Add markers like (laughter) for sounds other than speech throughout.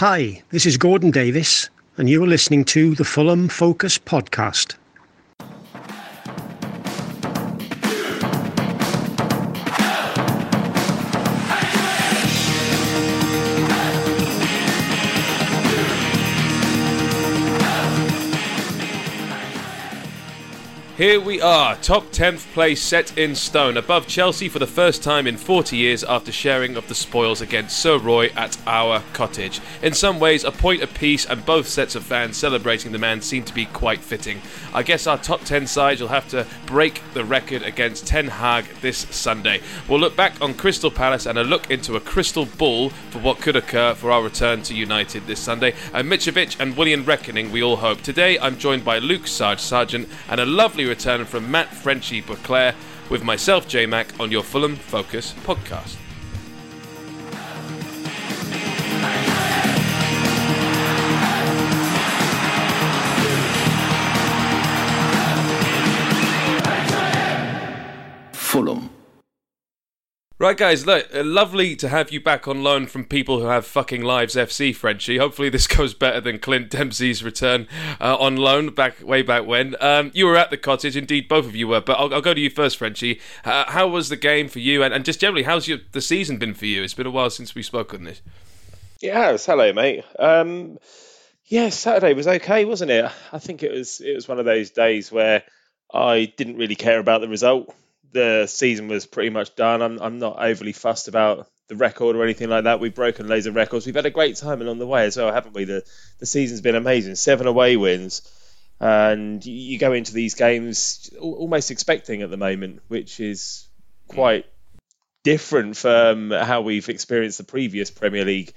Hi, this is Gordon Davis, and you are listening to the Fulham Focus podcast. Here we are, top 10th place set in stone, above Chelsea for the first time in 40 years after sharing of the spoils against Sir Roy at our cottage. In some ways, a point apiece and both sets of fans celebrating the man seem to be quite fitting. I guess our top 10 sides will have to break the record against Ten Hag this Sunday. We'll look back on Crystal Palace and a look into a crystal ball for what could occur for our return to United this Sunday. And Mitrovic and Willian Reckoning, we all hope. Today, I'm joined by Luke Sarge Sargent and a lovely return from Matt Frenchy Beauclair with myself, J Mac, on your Fulham Focus podcast. Fulham. Right, guys, look, uh, lovely to have you back on loan from people who have fucking lives FC, Frenchie. Hopefully, this (laughs) goes better than Clint Dempsey's return uh, on loan back way back when. Um, you were at the cottage, indeed, both of you were. But I'll, I'll go to you first, Frenchie. Uh, how was the game for you, and, and just generally, how's your, the season been for you? It's been a while since we spoke on this. Yeah, hello, mate. Um, yeah, Saturday was okay, wasn't it? I think it was it was one of those days where I didn't really care about the result the season was pretty much done. I'm I'm not overly fussed about the record or anything like that. We've broken loads of records. We've had a great time along the way as well, haven't we? The the season's been amazing. Seven away wins, and you go into these games almost expecting at the moment, which is mm. quite different from how we've experienced the previous Premier League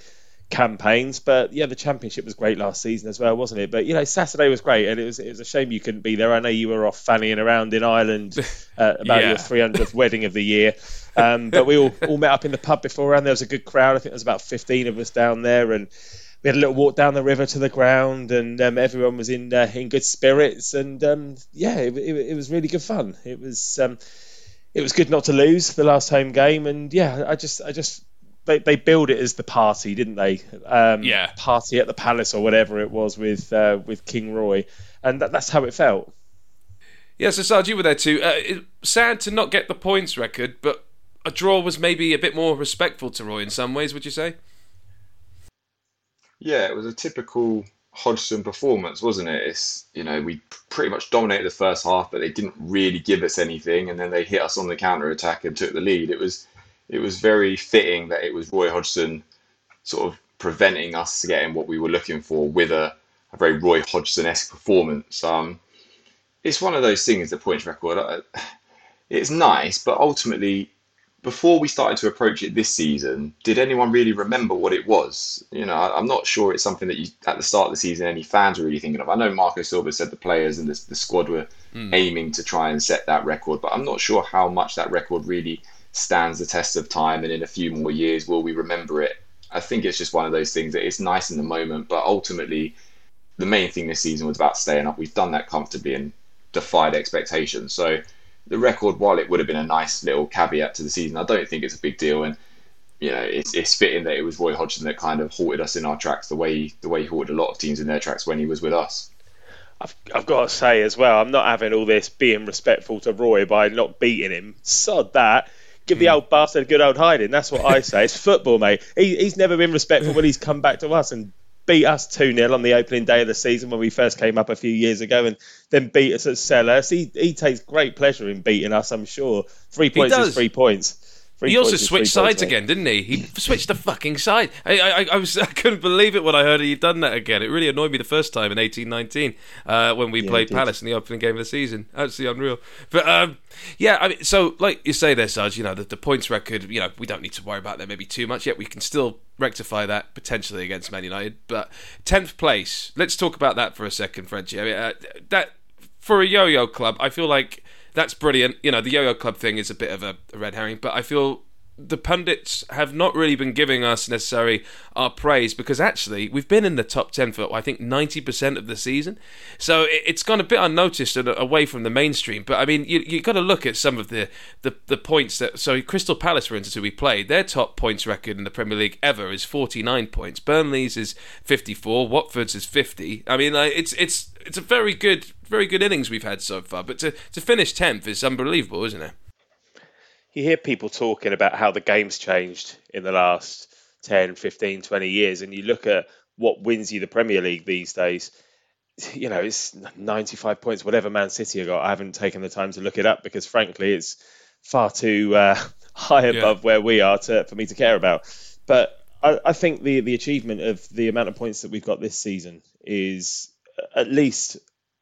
campaigns. But yeah, the championship was great last season as well, wasn't it? But you know, Saturday was great, and it was it was a shame you couldn't be there. I know you were off fannying around in Ireland (laughs) uh, about Yeah. your 300th (laughs) wedding of the year. Um, but we all, all met up in the pub beforehand. There was a good crowd. I think there was about 15 of us down there, and we had a little walk down the river to the ground, and um, everyone was in uh, in good spirits. And um, yeah, it, it, it was really good fun. It was um, it was good not to lose the last home game, and yeah, I just I just they, they billed it as the party, didn't they? Um, Yeah. party at the palace or whatever it was with uh, with King Roy, and that, that's how it felt. Yeah, so Sarge, you were there too. Uh, it, sad to not get the points record, but a draw was maybe a bit more respectful to Roy in some ways. Would you say? Yeah, it was a typical Hodgson performance, wasn't it? It's you know we pretty much dominated the first half, but they didn't really give us anything, and then they hit us on the counter attack and took the lead. It was it was very fitting that it was Roy Hodgson sort of preventing us getting what we were looking for with a, a very Roy Hodgson esque performance. Um, it's one of those things. The points record, uh, it's nice, but ultimately before we started to approach it this season, did anyone really remember what it was? You know, I- I'm not sure it's something that you at the start of the season any fans were really thinking of. I know Marco Silva said the players and the, the squad were aiming to try and set that record, but I'm not sure how much that record really stands the test of time. And in a few more years, will we remember it? I think it's just one of those things that it's nice in the moment, but ultimately, the main thing this season was about staying up. We've done that comfortably and defied expectations. So the record, while it would have been a nice little caveat to the season, I don't think it's a big deal. And you know, it's, it's fitting that it was Roy Hodgson that kind of halted us in our tracks the way the way he halted a lot of teams in their tracks when he was with us. I've, I've got to say as well, I'm not having all this being respectful to Roy by not beating him. Sod that. Give the hmm. old bastard a good old hiding. That's what I (laughs) say. It's football, mate. He, he's never been respectful when he's come back to us and beat us 2 0 on the opening day of the season when we first came up a few years ago and then beat us at Sellers. He, he takes great pleasure in beating us, I'm sure. Three points is three points. He also switched sides again, didn't he? He (laughs) switched the fucking side. I, I, I was, (laughs) I couldn't believe it when I heard he'd done that again. It really annoyed me the first time in eighteen nineteen uh, when we played. Palace in the opening game of the season. Absolutely unreal. But um, yeah, I mean, so like you say there, Sarge, you know, the, the points record. You know, we don't need to worry about that maybe too much yet. We can still rectify that potentially against Man United. But tenth place. Let's talk about that for a second, Frenchie. I mean, uh, that for a yo-yo club, I feel like that's brilliant. You know, the yo-yo club thing is a bit of a, a red herring, but I feel the pundits have not really been giving us necessarily our praise because actually we've been in the top 10 for I think 90% of the season. So it's gone a bit unnoticed and away from the mainstream. But I mean, you you got to look at some of the, the, the points that. So Crystal Palace, for instance, who we played, their top points record in the Premier League ever is 49 points. Burnley's is 54. Watford's is 50. I mean, it's it's it's a very good very good innings we've had so far. But to, to finish 10th is unbelievable, isn't it? You hear people talking about how the game's changed in the last 10, 15, 20 years, and you look at what wins you the Premier League these days, you know, it's 95 points, whatever Man City have got. I haven't taken the time to look it up because, frankly, it's far too uh, (laughs) high above yeah. where we are to, for me to care about. But I, I think the, the achievement of the amount of points that we've got this season is at least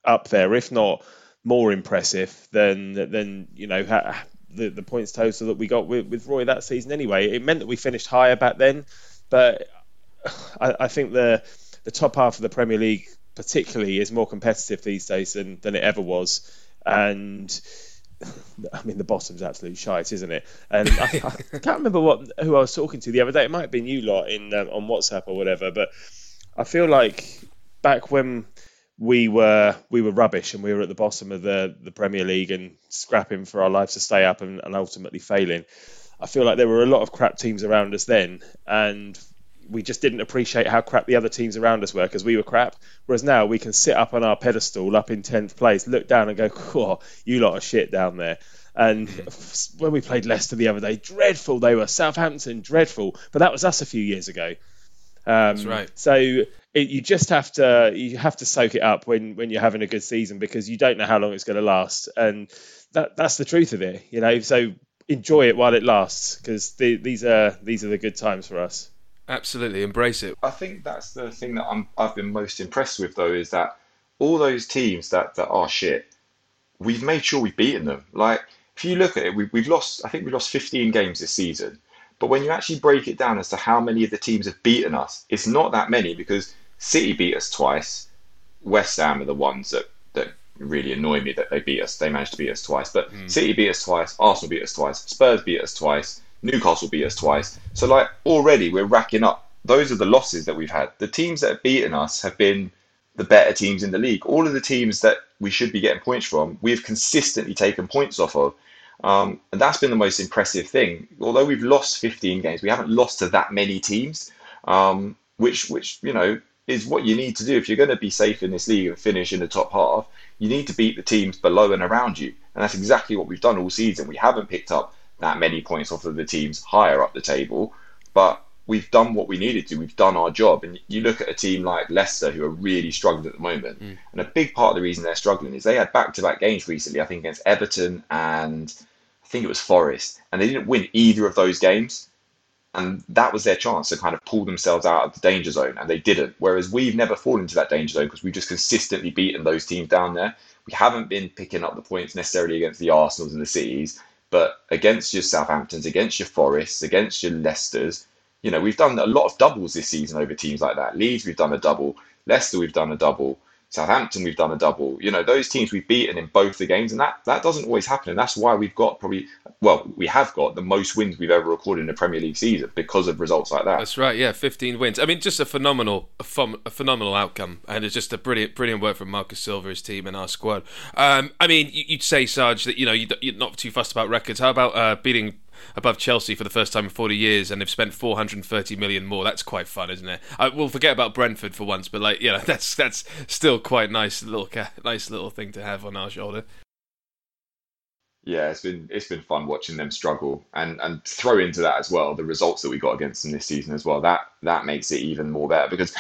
up there, if not more impressive than than you know the, the points total that we got with, with Roy that season anyway. It meant that we finished higher back then, but (sighs) I, I think the the top half of the Premier League particularly is more competitive these days than, than it ever was. And (sighs) I mean, the bottom's absolute shite, isn't it? And I, I, (laughs) can't remember what who I was talking to the other day. It might have been you lot in um, on WhatsApp or whatever. But I feel like back when we were we were rubbish and we were at the bottom of the the Premier League and scrapping for our lives to stay up and, and ultimately failing. I feel like there were a lot of crap teams around us then, and we just didn't appreciate how crap the other teams around us were because we were crap. Whereas now we can sit up on our pedestal, up in tenth place, look down and go, "Oh, you lot of shit down there." And when we played Leicester the other day, dreadful they were. Southampton, dreadful. But that was us a few years ago. Um, That's right. So it, you just have to you have to soak it up when when you're having a good season because you don't know how long it's going to last, and that that's the truth of it. You know, so enjoy it while it lasts because the, these are these are the good times for us. Absolutely, embrace it. I think that's the thing that I'm I've been most impressed with though is that all those teams that that are shit, we've made sure we've beaten them. Like if you look at it, we, we've lost. I think we lost 15 games this season but when you actually break it down as to how many of the teams have beaten us, it's not that many because City beat us twice. West Ham are the ones that, that really annoy me that they beat us. They managed to beat us twice. But mm. City beat us twice, Arsenal beat us twice, Spurs beat us twice, Newcastle beat us twice. So like already we're racking up. Those are the losses that we've had. The teams that have beaten us have been the better teams in the league. All of the teams that we should be getting points from, we've consistently taken points off of. Um, and that's been the most impressive thing. Although we've lost 15 games, we haven't lost to that many teams, um, which, which you know, is what you need to do if you're going to be safe in this league and finish in the top half. You need to beat the teams below and around you, and that's exactly what we've done all season. We haven't picked up that many points off of the teams higher up the table, but we've done what we needed to. We've done our job. And you look at a team like Leicester, who are really struggling at the moment. Mm. And a big part of the reason they're struggling is they had back to back games recently, I think against Everton and I think it was Forest. And they didn't win either of those games. And that was their chance to kind of pull themselves out of the danger zone. And they didn't. Whereas we've never fallen into that danger zone because we've just consistently beaten those teams down there. We haven't been picking up the points necessarily against the Arsenals and the Cities, but against your Southamptons, against your Forests, against your Leicesters, you know, we've done a lot of doubles this season over teams like that. Leeds, we've done a double. Leicester, we've done a double. Southampton, we've done a double. You know, those teams we've beaten in both the games, and that that doesn't always happen. And that's why we've got probably, well, we have got the most wins we've ever recorded in a Premier League season because of results like that. That's right. Yeah, 15 wins. I mean, just a phenomenal, a, a phenomenal outcome, and it's just a brilliant, brilliant work from Marco Silva, his team, and our squad. Um, I mean, you'd say, Sarge, that you know you're not too fussed about records. How about uh, beating above Chelsea for the first time in 40 years, and they've spent 430 million more. That's quite fun, isn't it? I, we'll forget about Brentford for once, but like, you know, (laughs) that's that's still quite nice little nice little thing to have on our shoulder. Yeah, it's been it's been fun watching them struggle, and and throw into that as well the results that we got against them this season as well. That that makes it even more better because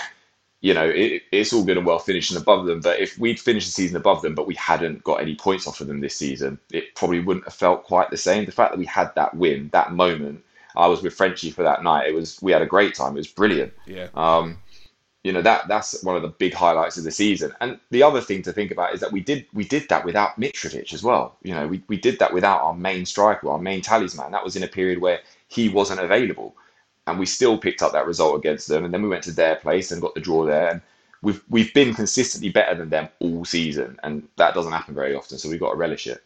you know, it, it's all good and well finishing above them. But if we'd finished the season above them, but we hadn't got any points off of them this season, it probably wouldn't have felt quite the same. The fact that we had that win, that moment, I was with Frenchie for that night. It was we had a great time. It was brilliant. Yeah. Um, you know that that's one of the big highlights of the season. And the other thing to think about is that we did we did that without Mitrovic as well. You know, we, we did that without our main striker, our main talisman. That was in a period where he wasn't available and we still picked up that result against them. And then we went to their place and got the draw there. And we've we've been consistently better than them all season, and that doesn't happen very often. So we've got to relish it.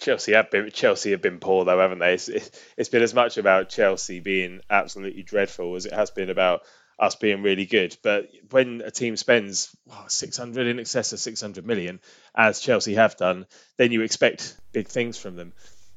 Chelsea have been Chelsea have been poor though, haven't they? It's, it's been as much about Chelsea being absolutely dreadful as it has been about us being really good. But when a team spends 600 in excess of 600 million, as Chelsea have done, then you expect big things from them.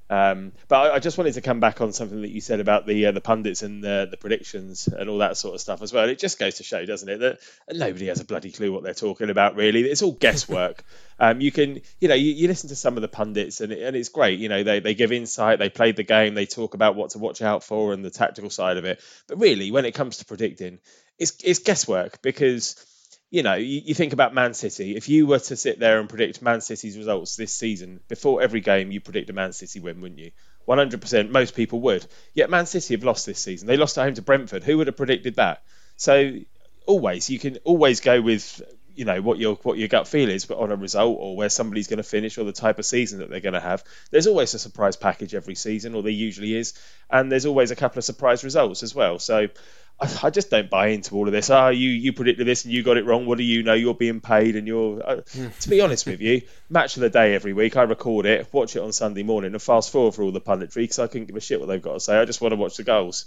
Um, but I, I, just wanted to come back on something that you said about the uh, the pundits and the, the predictions and all that sort of stuff as well. It just goes to show, doesn't it, that nobody has a bloody clue what they're talking about. Really, it's all guesswork. (laughs) um, you can, you know, you, you, listen to some of the pundits and, it, and it's great. You know, they they give insight, they played the game, they talk about what to watch out for and the tactical side of it. But really, when it comes to predicting, it's it's guesswork because you know, you, you, think about Man City. If you were to sit there and predict Man City's results this season, before every game, you predict a Man City win, wouldn't you? 100%. Most people would. Yet Man City have lost this season. They lost at home to Brentford. Who would have predicted that? So always, you can always go with you know what your what your gut feel is, but on a result or where somebody's going to finish or the type of season that they're going to have. There's always a surprise package every season, or there usually is, and there's always a couple of surprise results as well. So I, I, just don't buy into all of this. Ah, oh, you you predicted this and you got it wrong. What do you know? You're being paid, and you're. Uh, hmm. to be honest with you, match of the day every week. I record it, watch it on Sunday morning, and fast forward for all the punditry because I couldn't give a shit what they've got to say. I just want to watch the goals.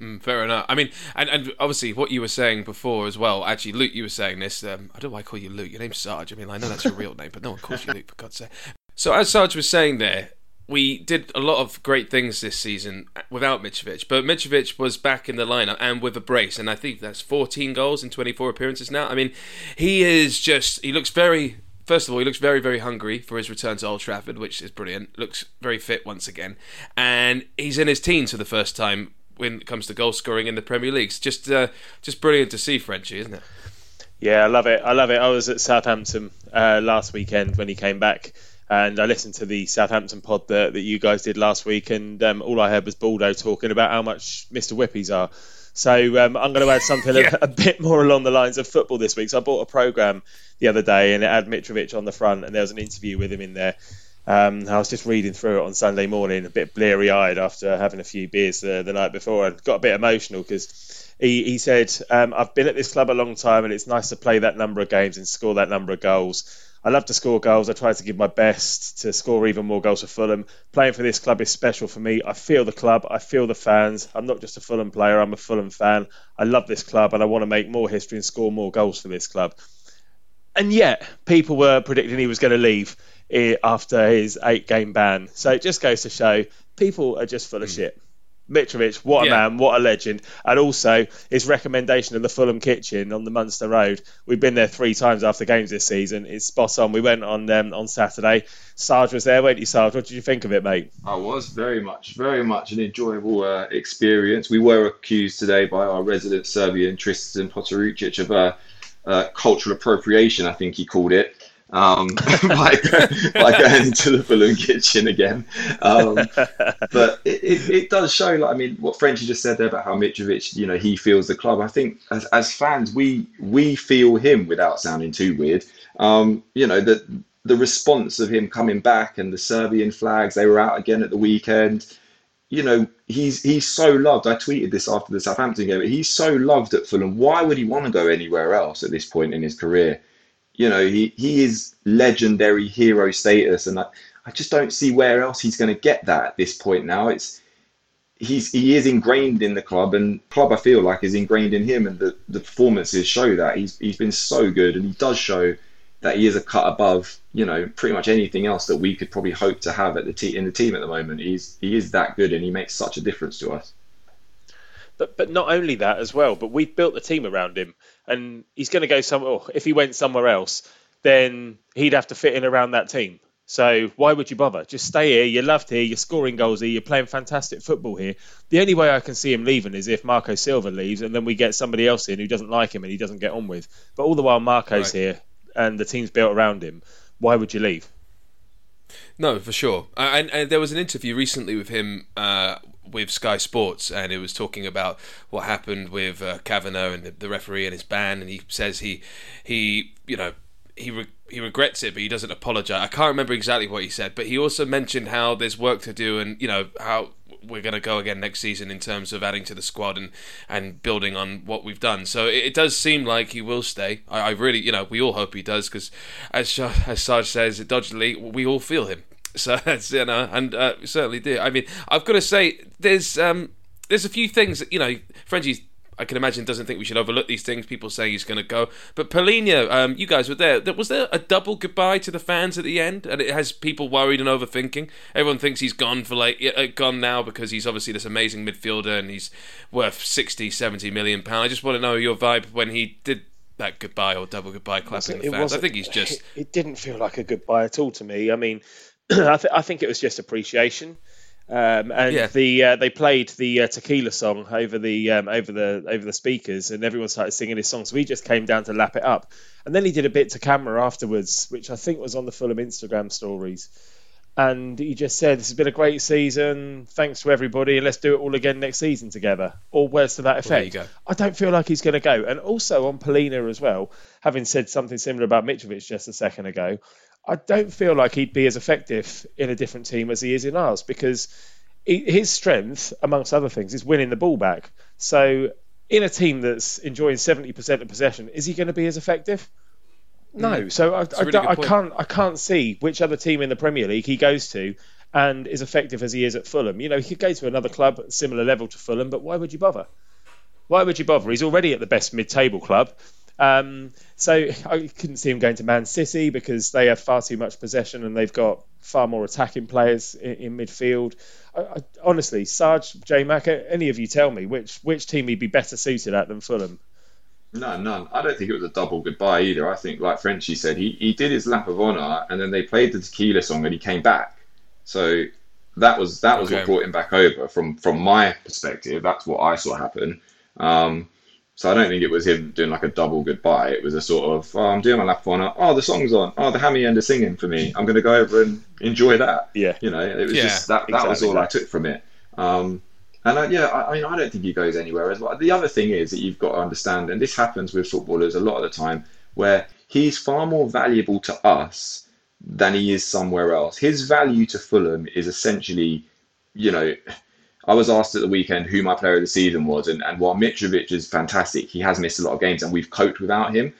Mm, fair enough. I mean, and, and obviously what you were saying before as well. Actually, Luke, you were saying this. Um, I don't know why I call you Luke. Your name's Sarge. I mean, I know that's your real name, but no one calls you Luke for God's sake. So as Sarge was saying there, we did a lot of great things this season without Mitrovic, but Mitrovic was back in the lineup and with a brace, and I think that's 14 goals in 24 appearances now. I mean, he is just, he looks very, first of all, he looks very, very hungry for his return to Old Trafford, which is brilliant. Looks very fit once again, and he's in his teens for the first time when it comes to goal scoring in the Premier League. It's just, uh, just brilliant to see Frenchie, isn't it? Yeah, I love it. I love it. I was at Southampton uh, last weekend when he came back and I listened to the Southampton pod that, that you guys did last week, and um, all I heard was Baldo talking about how much Mr. Whippies are. So um, I'm going to add something (laughs) yeah. a, a, bit more along the lines of football this week. So I bought a program the other day, and it had Mitrovic on the front, and there was an interview with him in there. Um, I was just reading through it on Sunday morning, a bit bleary eyed after having a few beers the, the night before, and got a bit emotional because he, he said, um, I've been at this club a long time, and it's nice to play that number of games and score that number of goals. I love to score goals. I try to give my best to score even more goals for Fulham. Playing for this club is special for me. I feel the club. I feel the fans. I'm not just a Fulham player. I'm a Fulham fan. I love this club and I want to make more history and score more goals for this club. And yet, people were predicting he was going to leave after his eight game ban. So it just goes to show people are just full of hmm. shit. Mitrovic, what a yeah. man, what a legend. And also his recommendation of the Fulham kitchen on the Munster Road. We've been there three times after games this season. It's spot on. We went on um, on Saturday. Sarge was there, weren't you, Sarge? What did you think of it, mate? I was very much, very much an enjoyable uh, experience. We were accused today by our resident Serbian Tristan Potarucic of uh, uh, cultural appropriation, I think he called it um, (laughs) by, by (laughs) going into the Fulham kitchen again. Um, but it, it, it, does show, like I mean, what Frenchy just said there about how Mitrovic, you know, he feels the club. I think as, as fans, we we feel him without sounding too weird. Um, you know, the the response of him coming back and the Serbian flags, they were out again at the weekend. You know, he's he's so loved. I tweeted this after the Southampton game. He's so loved at Fulham. Why would he want to go anywhere else at this point in his career? You know, he, he is legendary hero status, and I, I just don't see where else he's going to get that at this point now. It's he's he is ingrained in the club, and club I feel like is ingrained in him, and the, the performances show that he's he's been so good, and he does show that he is a cut above, you know, pretty much anything else that we could probably hope to have at the te- in the team at the moment. He's he is that good, and he makes such a difference to us. But but not only that as well, but we've built the team around him, and he's going to go somewhere. If he went somewhere else, then he'd have to fit in around that team. So why would you bother? Just stay here. You're loved here. You're scoring goals here. You're playing fantastic football here. The only way I can see him leaving is if Marco Silva leaves, and then we get somebody else in who doesn't like him and he doesn't get on with. But all the while Marco's right. here and the team's built around him, why would you leave? No, for sure. And, and, there was an interview recently with him uh, with Sky Sports, and it was talking about what happened with uh, Kavanagh and the, the, referee and his ban. And he says he he you know he re- he regrets it, but he doesn't apologize. I can't remember exactly what he said, but he also mentioned how there's work to do, and you know how we're going to go again next season in terms of adding to the squad and, and building on what we've done. So it, it does seem like he will stay. I, I, really, you know, we all hope he does because, as as Sarge says, dodgily, we all feel him. So (laughs) that's you know, and uh, certainly do. I mean, I've got to say, there's um, there's a few things that you know, Frenchie's I can imagine doesn't think we should overlook these things. People saying he's going to go, but Palhinha, um, you guys were there. Was there a double goodbye to the fans at the end, and it has people worried and overthinking? Everyone thinks he's gone for like uh, gone now because he's obviously this amazing midfielder and he's worth 60, 70 million pound. I just want to know your vibe when he did that goodbye or double goodbye clapping the fans. I think he's just. (laughs) It didn't feel like a goodbye at all to me. I mean, (clears throat) I, th- I think it was just appreciation. Um, and yeah. the uh, they played the uh, tequila song over the um, over the over the speakers, and everyone started singing his song. So he just came down to lap it up, and then he did a bit to camera afterwards, which I think was on the Fulham Instagram stories. And he just said, "This has been a great season. Thanks to everybody, and let's do it all again next season together." Or words to that effect. Well, I don't feel like he's going to go. And also on Palhinha as well, having said something similar about Mitrovic just a second ago, I don't feel like he'd be as effective in a different team as he is in ours because he, his strength, amongst other things, is winning the ball back. So, in a team that's enjoying 70% of possession, is he going to be as effective? No. Mm. So I, I, really I can't I can't see which other team in the Premier League he goes to and is effective as he is at Fulham. You know, he could go to another club similar level to Fulham, but why would you bother? Why would you bother? He's already at the best mid-table club. Um, so I couldn't see him going to Man City because they have far too much possession and they've got far more attacking players in, in midfield. I, I, honestly, Sarge, J Mac, any of you tell me which which team he'd be better suited at than Fulham? No, none. I don't think it was a double goodbye either. I think, like Frenchie said, he, he did his lap of honour and then they played the tequila song and he came back. So that was that was okay. what brought him back over. From from my perspective, that's what I saw happen. Um, so I don't think it was him doing like a double goodbye. It was a sort of, oh, I'm doing my lap of honor. Oh, the song's on. Oh, the hammy end is singing for me. I'm going to go over and enjoy that. Yeah. You know, it was yeah, just that. That exactly was all that. I took from it. Um, and I, yeah, I, I, mean, I don't think he goes anywhere as well. The other thing is that you've got to understand, and this happens with footballers a lot of the time, where he's far more valuable to us than he is somewhere else. His value to Fulham is essentially, you know, I was asked at the weekend who my player of the season was, and, and while Mitrovic is fantastic, he has missed a lot of games, and we've coped without him.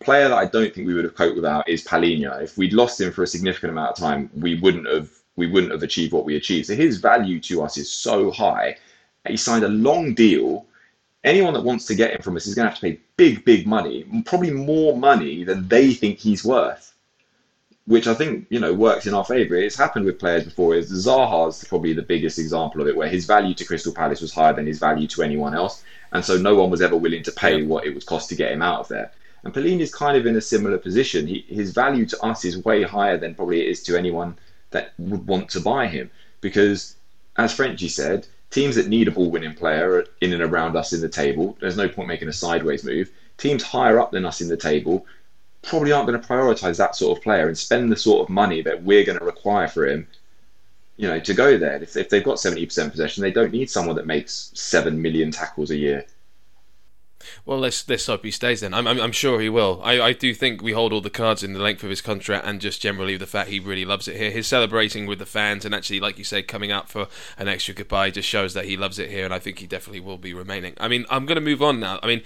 Player that I don't think we would have coped without is Palhinha. If we'd lost him for a significant amount of time, we wouldn't have we wouldn't have achieved what we achieved. So his value to us is so high. He signed a long deal. Anyone that wants to get him from us is going to have to pay big, big money, probably more money than they think he's worth which I think you know works in our favour. It's happened with players before. Is Zaha's probably the biggest example of it, where his value to Crystal Palace was higher than his value to anyone else, and so no one was ever willing to pay what it would cost to get him out of there. And Palhinha is kind of in a similar position. He, his value to us is way higher than probably it is to anyone that would want to buy him, because as Frenchie said, teams that need a ball-winning player in and around us in the table, there's no point making a sideways move. Teams higher up than us in the table probably aren't going to prioritise that sort of player and spend the sort of money that we're going to require for him, you know, to go there. If, if they've got 70% possession, they don't need someone that makes 7 million tackles a year. Well, let's let's hope he stays. Then I'm, I'm, I'm sure he will. I, I do think we hold all the cards in the length of his contract, and just generally the fact he really loves it here. His celebrating with the fans, and actually, like you say, coming out for an extra goodbye, just shows that he loves it here, and I think he definitely will be remaining. I mean, I'm going to move on now. I mean,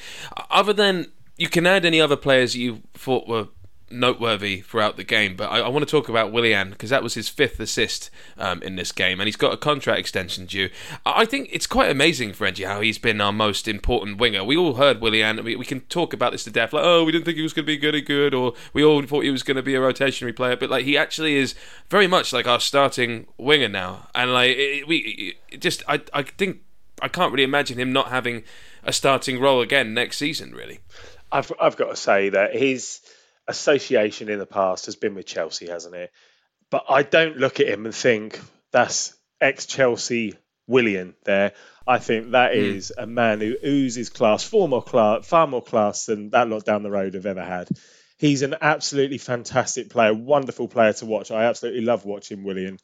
other than you can add any other players you thought were noteworthy throughout the game, but I, I want to talk about Willian because that was his fifth assist um, in this game, and he's got a contract extension due. I think it's quite amazing, Frenchie, how he's been our most important winger. We all heard Willian. We, we can talk about this to death, like oh, we didn't think he was going to be good or good, or we all thought he was going to be a rotationary player, but like he actually is very much like our starting winger now, and like it, we it just I I think I can't really imagine him not having a starting role again next season, really. I've I've got to say that his association in the past has been with Chelsea, hasn't it? But I don't look at him and think that's ex Chelsea Willian there. I think that mm. is a man who oozes class, far more class, far more class than that lot down the road have ever had. He's an absolutely fantastic player, wonderful player to watch. I absolutely love watching Willian.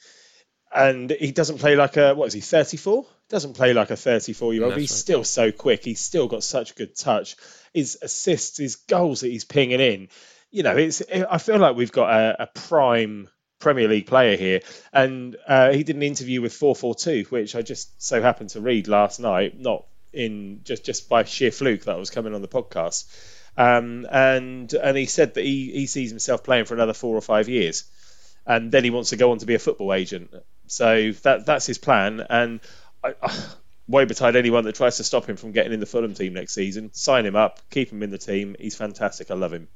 And he doesn't play like a what is he, 34? Doesn't play like a 34 year old. He's right. still so quick. He's still got such good touch his assists, his goals that he's pinging in. You know, it's. I feel like we've got a, a prime Premier League player here, and uh, he did an interview with 442, which I just so happened to read last night, not in just just by sheer fluke that I was coming on the podcast. Um, and and he said that he, he sees himself playing for another four or five years. and then he wants to go on to be a football agent. So that that's his plan, and I, I betide anyone that tries to stop him from getting in the Fulham team next season. Sign him up, keep him in the team. He's fantastic. I love him.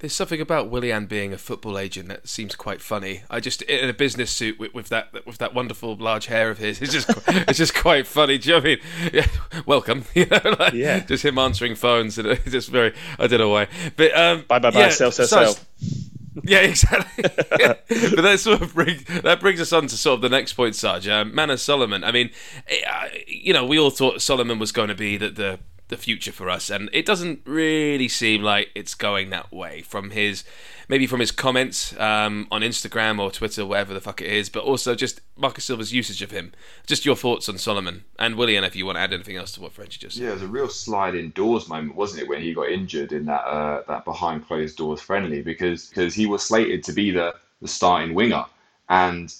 There's something about Willian being a football agent that seems quite funny. I just in a business suit with, with that with that wonderful large hair of his. It's just (laughs) it's just quite funny. Do you know what I mean? (laughs) Yeah, welcome. (laughs) You know, like, yeah. Just him answering phones and it's just very I don't know why. But um, bye bye bye yeah, sell sell sell. Yeah, exactly. yeah. But that sort of brings that brings us on to sort of the next point, Sarge. Um, Manor Solomon. I mean, eh, you know, we all thought Solomon was going to be the, the the future for us, and it doesn't really seem like it's going that way from his maybe from his comments um, on Instagram or Twitter, whatever the fuck it is, but also just Marco Silva's usage of him. Just your thoughts on Solomon and Willian, if you want to add anything else to what Frenchy just said. Yeah, it was a real sliding doors moment, wasn't it, when he got injured in that uh, that behind closed doors friendly because because he was slated to be the the starting winger and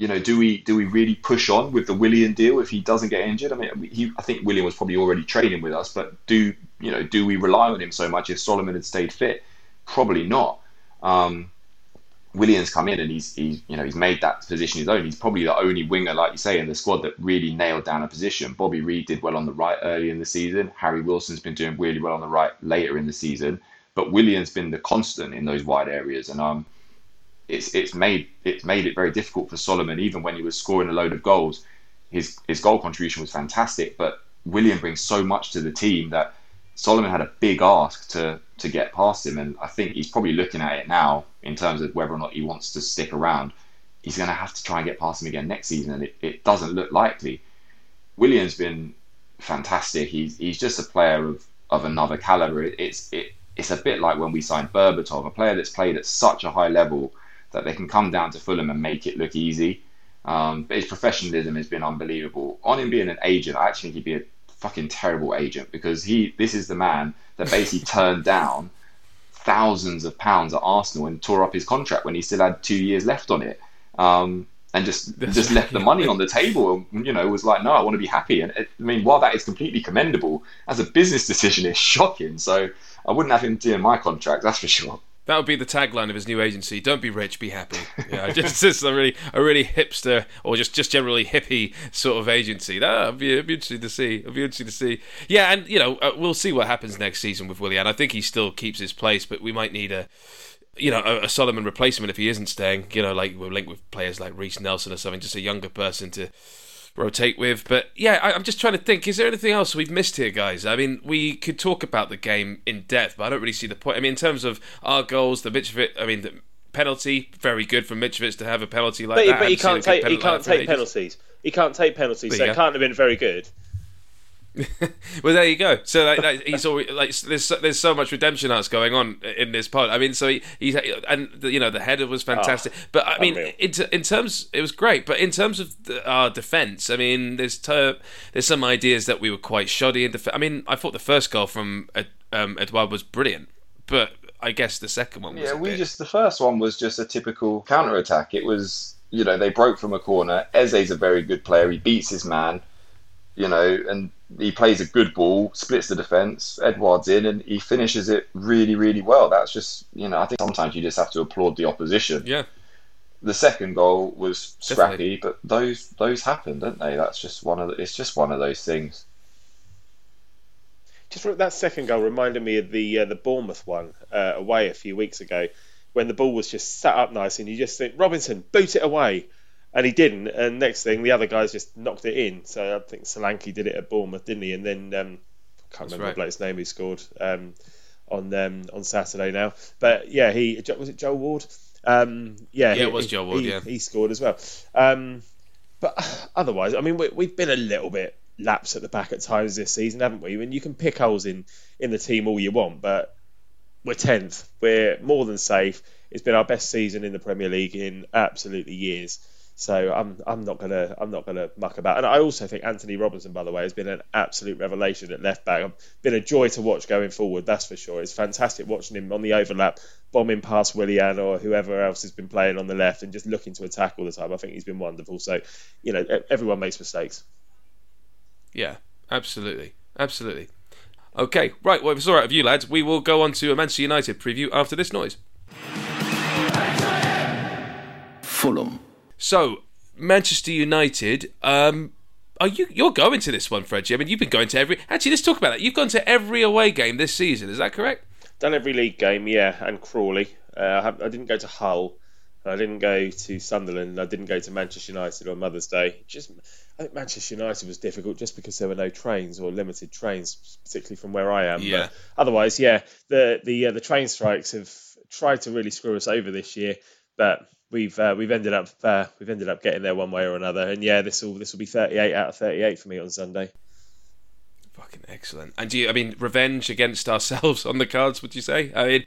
you know, do we do we really push on with the Willian deal if he doesn't get injured? I mean, he, I think Willian was probably already training with us, but do you know do we rely on him so much if Solomon had stayed fit? Probably not. Um, Willian's come in and he's he's you know he's made that position his own. He's probably the only winger, like you say, in the squad that really nailed down a position. Bobby Reid did well on the right early in the season. Harry Wilson's been doing really well on the right later in the season. But Willian's been the constant in those wide areas, and um, it's it's made it's made it very difficult for Solomon. Even when he was scoring a load of goals, his his goal contribution was fantastic. But Willian brings so much to the team that Solomon had a big ask to to get past him, and I think he's probably looking at it now in terms of whether or not he wants to stick around. He's going to have to try and get past him again next season, and it, it doesn't look likely. Willian's been fantastic. He's he's just a player of, of another caliber. It, it's it, it's a bit like when we signed Berbatov, a player that's played at such a high level that they can come down to Fulham and make it look easy. Um, but his professionalism has been unbelievable. On him being an agent, I actually think he'd be a fucking terrible agent because he this is the man that basically (laughs) turned down thousands of pounds at Arsenal and tore up his contract when he still had two years left on it. Um, and just (laughs) just left the money on the table and you know was like no I want to be happy and it, I mean while that is completely commendable as a business decision it's shocking so I wouldn't have him doing my contract that's for sure that would be the tagline of his new agency. Don't be rich, be happy. Yeah, (laughs) just, a really a really hipster or just, just generally hippie sort of agency. That would be, it'd be interesting to see. It'd be interesting to see. Yeah, and you know uh, we'll see what happens next season with Willian. I think he still keeps his place, but we might need a you know, a, a, Solomon replacement if he isn't staying. You know, like we're linked with players like Reiss Nelson or something, just a younger person to rotate with. But yeah, I, am just trying to think. Is there anything else we've missed here, guys? I mean, we could talk about the game in depth, but I don't really see the point. I mean, in terms of our goals, the Mitrovic, I mean, the penalty, very good for Mitrovic to have a penalty like but, that. But he can't take he can't take penalties. He can't take penalties, so it can't have been very good. (laughs) well, there you go. So like, like he's always like there's so, there's so much redemption arcs going on in this pod. I mean, so he, he's and the, you know the header was fantastic, oh, but I mean, in, in terms it was great. But in terms of the, our defense, I mean, there's ter- there's some ideas that we were quite shoddy in defense. I mean, I thought the first goal from um, Edouard was brilliant, but I guess the second one was yeah. we bit... just the first one was just a typical counter attack. It was you know they broke from a corner. Eze's a very good player. He beats his man you know, and he plays a good ball, splits the defence, Edouard's in, and he finishes it really, really well. That's just, you know, I think sometimes you just have to applaud the opposition. Yeah. The second goal was scrappy, Definitely. but those those happen, don't they? That's just one of the, it's just one of those things. Just that second goal reminded me of the uh, the Bournemouth one uh, away a few weeks ago, when the ball was just set up nice, and you just think Robinson boot it away and he didn't. And next thing, the other guys just knocked it in. So I think Solanke did it at Bournemouth, didn't he? And then um, I can't That's remember right. the bloke's name who scored um, on um, on Saturday now. But yeah, he was it Joel Ward. Um, yeah, yeah, he, it was Joel Ward. He, yeah, he scored as well. Um, but otherwise, I mean, we, have been a little bit laps at the back at times this season, haven't we? And you can pick holes in in the team all you want, but we're tenth. We're more than safe. It's been our best season in the Premier League in absolutely years. So I'm I'm not gonna I'm not gonna muck about. And I also think Anthony Robinson, by the way, has been an absolute revelation at left back. Been a joy to watch going forward. That's for sure. It's fantastic watching him on the overlap, bombing past Willian or whoever else has been playing on the left and just looking to attack all the time. I think he's been wonderful. So you know everyone makes mistakes. Yeah, absolutely, absolutely. Okay, right. Well, if it's all right with you lads, we will go on to a Manchester United preview after this noise. Fulham. So, Manchester United, um, are you you're going to this one, Frenchie? I mean, you've been going to every. Actually, let's talk about that. You've gone to every away game this season. Is that correct? Done every league game, yeah, and Crawley. Uh, I, have, I didn't go to Hull. I didn't go to Sunderland. I didn't go to Manchester United on Mother's Day. Just, I think Manchester United was difficult just because there were no trains or limited trains, particularly from where I am. Yeah. But otherwise, yeah, the the uh, the train strikes have tried to really screw us over this year, but we've uh, we've ended up uh, we've ended up getting there one way or another. And yeah, this will this will be 38 out of 38 for me on Sunday. Fucking excellent. And do you? I mean, revenge against ourselves (laughs) on the cards? Would you say? I mean.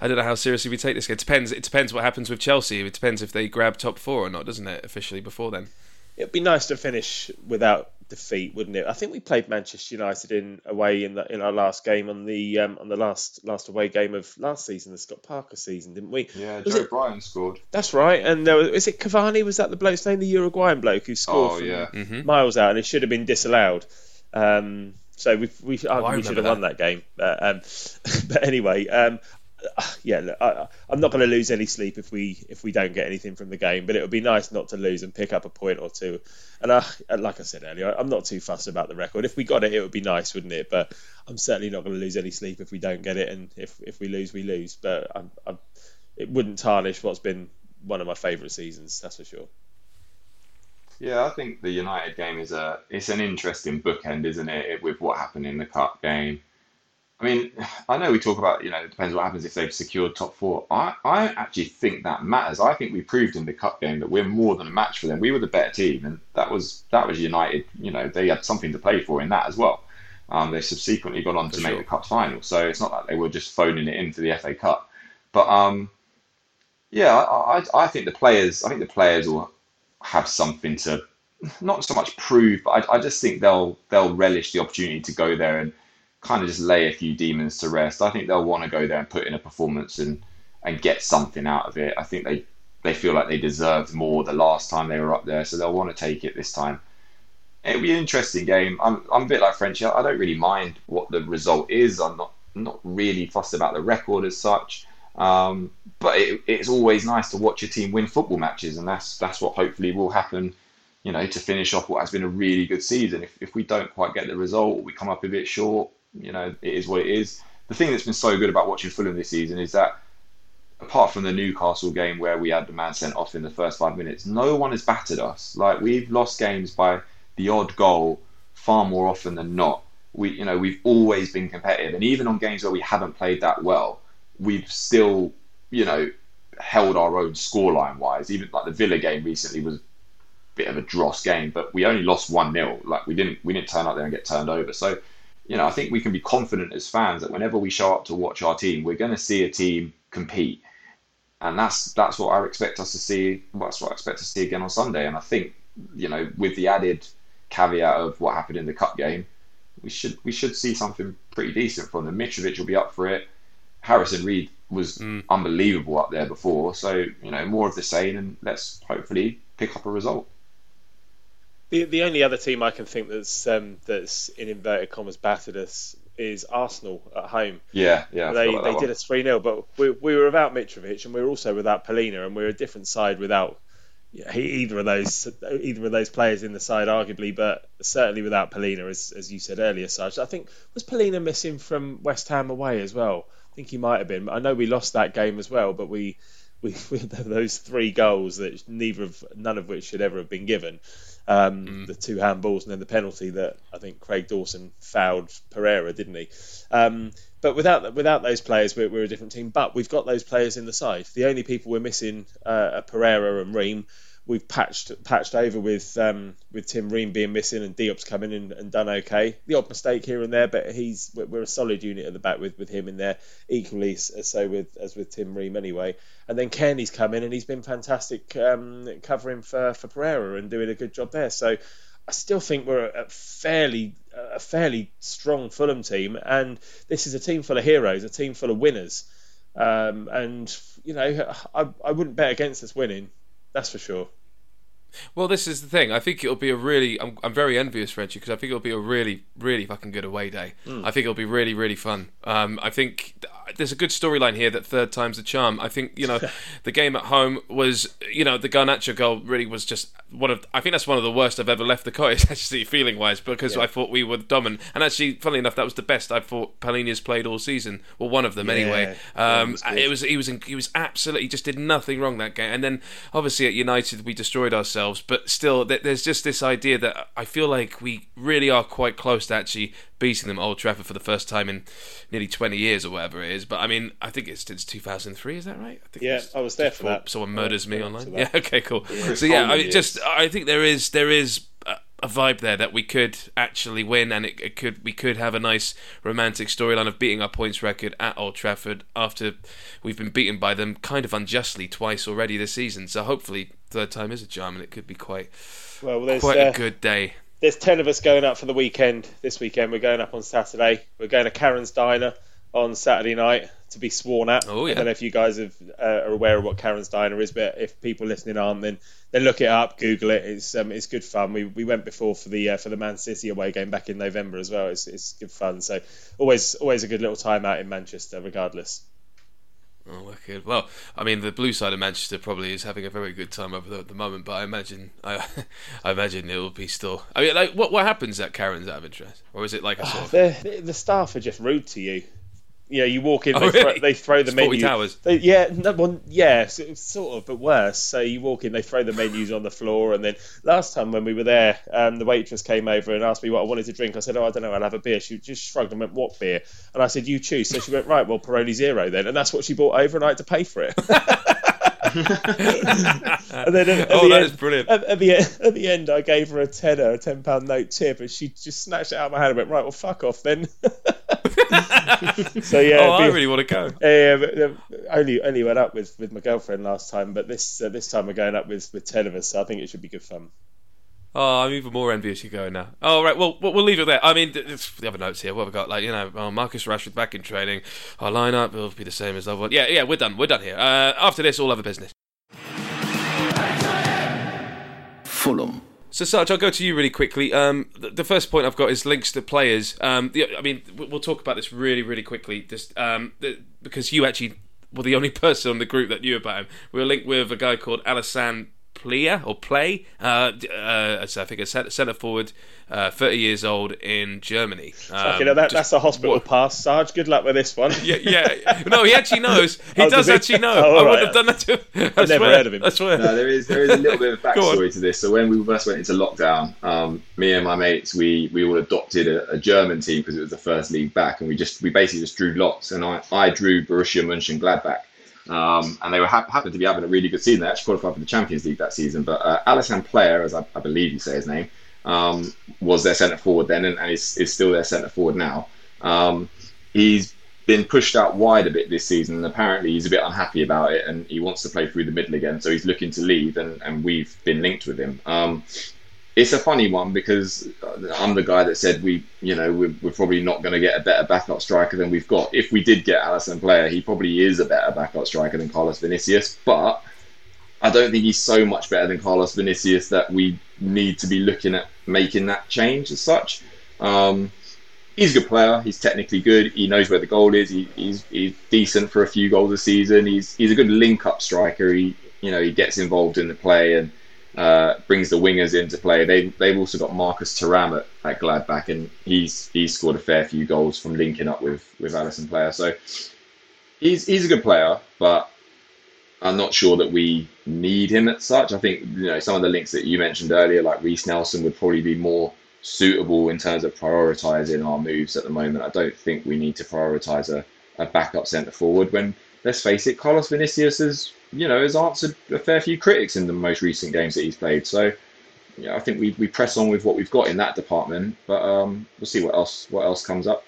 I don't know how seriously we take this. It depends. It depends what happens with Chelsea. It depends if they grab top four or not, doesn't it? Officially before then. It'd be nice to finish without defeat, wouldn't it? I think we played Manchester United in away in the, in our last game on the um, on the last last away game of last season, the Scott Parker season, didn't we? Yeah, Was Joe it- Bryan scored. That's right. And there was, is it Cavani? Was that the bloke's name? The Uruguayan bloke who scored Oh from yeah, Mm-hmm. miles out, and it should have been disallowed. Um, so we we Oh, I arguably should remember have won that game. But, um, (laughs) but anyway, um, (sighs) yeah, look, I, I'm not going to lose any sleep if we if we don't get anything from the game. But it would be nice not to lose and pick up a point or two. And I, like I said earlier, I'm not too fussed about the record. If we got it, it would be nice, wouldn't it? But I'm certainly not going to lose any sleep if we don't get it. And if if we lose, we lose. But I'm, I'm, it wouldn't tarnish what's been one of my favourite seasons. That's for sure. yeah. I think the United game is a it's an interesting bookend, isn't it? With what happened in the cup game. I mean, (sighs) I know we talk about you know it depends what happens if they've secured top four. I I actually think that matters. I think we proved in the cup game that we're more than a match for them. We were the better team, and that was that was United. You know, they had something to play for in that as well. Um, they subsequently got on to For make sure. the cup final, so it's not like they were just phoning it in for the FA Cup. But um, yeah, I, I, I think the players, I think the players will have something to not so much prove, but I, I just think they'll they'll relish the opportunity to go there and kind of just lay a few demons to rest. I think they'll want to go there and put in a performance and and get something out of it. I think they they feel like they deserved more the last time they were up there, so they'll want to take it this time. It'll be an interesting game. I'm I'm a bit like Frenchie. I don't really mind what the result is. I'm not not really fussed about the record as such. Um, but it, it's always nice to watch your team win football matches, and that's that's what hopefully will happen. You know, to finish off what has been a really good season. If if we don't quite get the result, we come up a bit short. You know, it is what it is. The thing that's been so good about watching Fulham this season is that apart from the Newcastle game where we had the man sent off in the first five minutes, no one has battered us. Like we've lost games by the odd goal far more often than not. We, you know, we've always been competitive, and even on games where we haven't played that well, we've still, you know, held our own scoreline wise. Even like the Villa game recently was a bit of a dross game, but we only lost one 0 Like we didn't, we didn't turn up there and get turned over. So, you know, I think we can be confident as fans that whenever we show up to watch our team, we're going to see a team compete and that's that's what I expect us to see. That's what I expect to see again on Sunday. And I think you know, with the added caveat of what happened in the cup game, we should we should see something pretty decent from them. Mitrovic will be up for it. Harrison Reed was mm. unbelievable up there before, so you know more of the same, and let's hopefully pick up a result. The the only other team I can think that's um, that's in inverted commas battered us is Arsenal at home. Yeah, yeah. They they that did one. us 3 0, but we, we were without Mitrovic and we were also without Palhinha, and we we're a different side without either of those either of those players in the side, arguably, but certainly without Palhinha, as, as you said earlier, Sarge. I think was Palhinha missing from West Ham away as well? I think he might have been. I know we lost that game as well, but we we, we (laughs) those three goals that neither of none of which should ever have been given. Um, The two handballs and then the penalty that I think Craig Dawson fouled Pereira, didn't he? Um, but without without those players, we're, we're a different team. But we've got those players in the side. The only people we're missing uh, are Pereira and Ream. We've patched patched over with um, with Tim Ream being missing and Diop's come in and, done okay. The odd mistake here and there, but he's we're, a solid unit at the back with, with him in there. Equally so with as with Tim Ream anyway. And then Kearney's come in and he's been fantastic um, covering for, for Pereira and doing a good job there. So I still think we're a fairly a fairly strong Fulham team, and this is a team full of heroes, a team full of winners. Um, and you know, I, I wouldn't bet against us winning. That's for sure. Well, this is the thing. I think it'll be a really. I'm, I'm very envious, Frenchie, because I think it'll be a really, really fucking good away day. I think it'll be really, really fun. Um, I think there's a good storyline here that third time's the charm. I think you know (laughs) the game at home was you know the Garnacho goal really was just one of I think that's one of the worst I've ever left the cottage (laughs) actually feeling wise because yeah. I thought we were dominant and actually funnily enough that was the best I thought Palhinha's played all season well one of them yeah, anyway. Um, was it was he was he was absolutely just did nothing wrong that game and then obviously at United we destroyed ourselves but still there's just this idea that I feel like we really are quite close to actually beating them at Old Trafford for the first time in nearly 20 years or whatever it is. But I mean, I think it's since 2003. Is that right? I yeah, I was there for that. Someone murders me online. Yeah. Okay. Cool. Yeah. So yeah, I mean, just I think there is there is. A, a vibe there that we could actually win, and it, it could we could have a nice romantic storyline of beating our points record at Old Trafford after we've been beaten by them kind of unjustly twice already this season. So hopefully, third time is a charm, and it could be quite well, quite uh, a good day there's 10 of us going up for the weekend this weekend. We're going up on Saturday. We're going to Karen's Diner on Saturday night to be sworn at. Oh, yeah. I don't know if you guys have, uh, are aware of what Karen's Diner is, but if people listening aren't, then then look it up, Google it. It's um, it's good fun. We, we went before for the uh, for the Man City away game back in November as well. It's, it's good fun. So always always a good little time out in Manchester, regardless. Oh, wicked. Well, I mean, the blue side of Manchester probably is having a very good time over there at the moment, but I imagine, I, (laughs) I imagine it will be still. I mean, like, what what happens at Karen's out of interest, or is it like a sort of? Ah, the, the staff are just rude to you you know, you walk in, oh, they, really? throw, they, throw, the it's menu. Towers. They, yeah, no, well, yeah, sort of, but worse. So you walk in, they throw the menus on the floor, and then last time when we were there, um, the waitress came over and asked me what I wanted to drink. I said, "Oh, I don't know, I'll have a beer." She just shrugged and went, "What beer?" And I said, "You choose." So she went, "Right, well, Peroni Zero then," and that's what she bought over, and I had to pay for it. (laughs) and then at, at oh, the that end, is brilliant. At, at, the at the end, I gave her a tenner, a ten pound note tip, and she just snatched it out of my hand and went, "Right, well, fuck off then." (laughs) (laughs) so yeah, oh, I really want to go. Yeah, but, uh, only only went up with, with my girlfriend last time, but this uh, this time we're going up with with ten of us. So I think it should be good fun. Oh, I'm even more envious you're going now. Oh, right. Well, we'll leave it there. I mean, the other notes here. What have we got? Like, you know, oh, Marcus Rashford back in training. Our lineup will be the same as the other one. Yeah, yeah, we're done. We're done here. Uh, after this, all other business. Fulham. So, Sarge, I'll go to you really quickly. Um, the, the, first point I've got is links to players. Um, the, I mean, we'll talk about this really, really quickly, just um, the, because you actually were the only (laughs) person on the group that knew about him. We were linked with a guy called Alassane Pléa or Play. Uh, uh, I think a centre forward, uh, 30 years old in Germany. Um, that, that's a hospital what? pass, Sarge. Good luck with this one. (laughs) yeah, yeah. No, he actually knows. (laughs) He oh, does actually know. (laughs) Oh, I right. wouldn't have done that to him. I I've never heard of him. I swear. No, there is there is a little bit of backstory to this. So when we first went into lockdown, um, me and my mates we we all adopted a, a German team because it was the first league back, and we just we basically just drew lots, and I I drew Borussia Mönchengladbach. Um, and they were ha- happened to be having a really good season. They actually qualified for the Champions League that season. But uh, Alassane Pléa, as I, I, believe you say his name, um, was their centre forward then, and, and is, is, still their centre forward now. Um, he's been pushed out wide a bit this season, and apparently he's a bit unhappy about it, and he wants to play through the middle again. So he's looking to leave, and, and we've been linked with him. Um, it's a funny one because I'm the guy that said we, you know, we're, we're probably not going to get a better backup striker than we've got. If we did get Alassane Pléa, he probably is a better backup striker than Carlos Vinicius, but I don't think he's so much better than Carlos Vinicius that we need to be looking at making that change as such. Um, he's a good player. He's technically good. He knows where the goal is. He, he's, he's decent for a few goals a season. He's he's a good link-up striker. He you know he gets involved in the play and uh, brings the wingers into play. They they've also got Marcus Thuram at, at Gladbach, and he's he's scored a fair few goals from linking up with with Alassane Pléa. So he's he's a good player, but I'm not sure that we need him at such. I think you know some of the links that you mentioned earlier, like Reiss Nelson, would probably be more suitable in terms of prioritising our moves at the moment. I don't think we need to prioritise a, a backup centre forward when let's face it, Carlos Vinicius has you know has answered a fair few critics in the most recent games that he's played. So yeah, I think we, we press on with what we've got in that department, but um, we'll see what else what else comes up.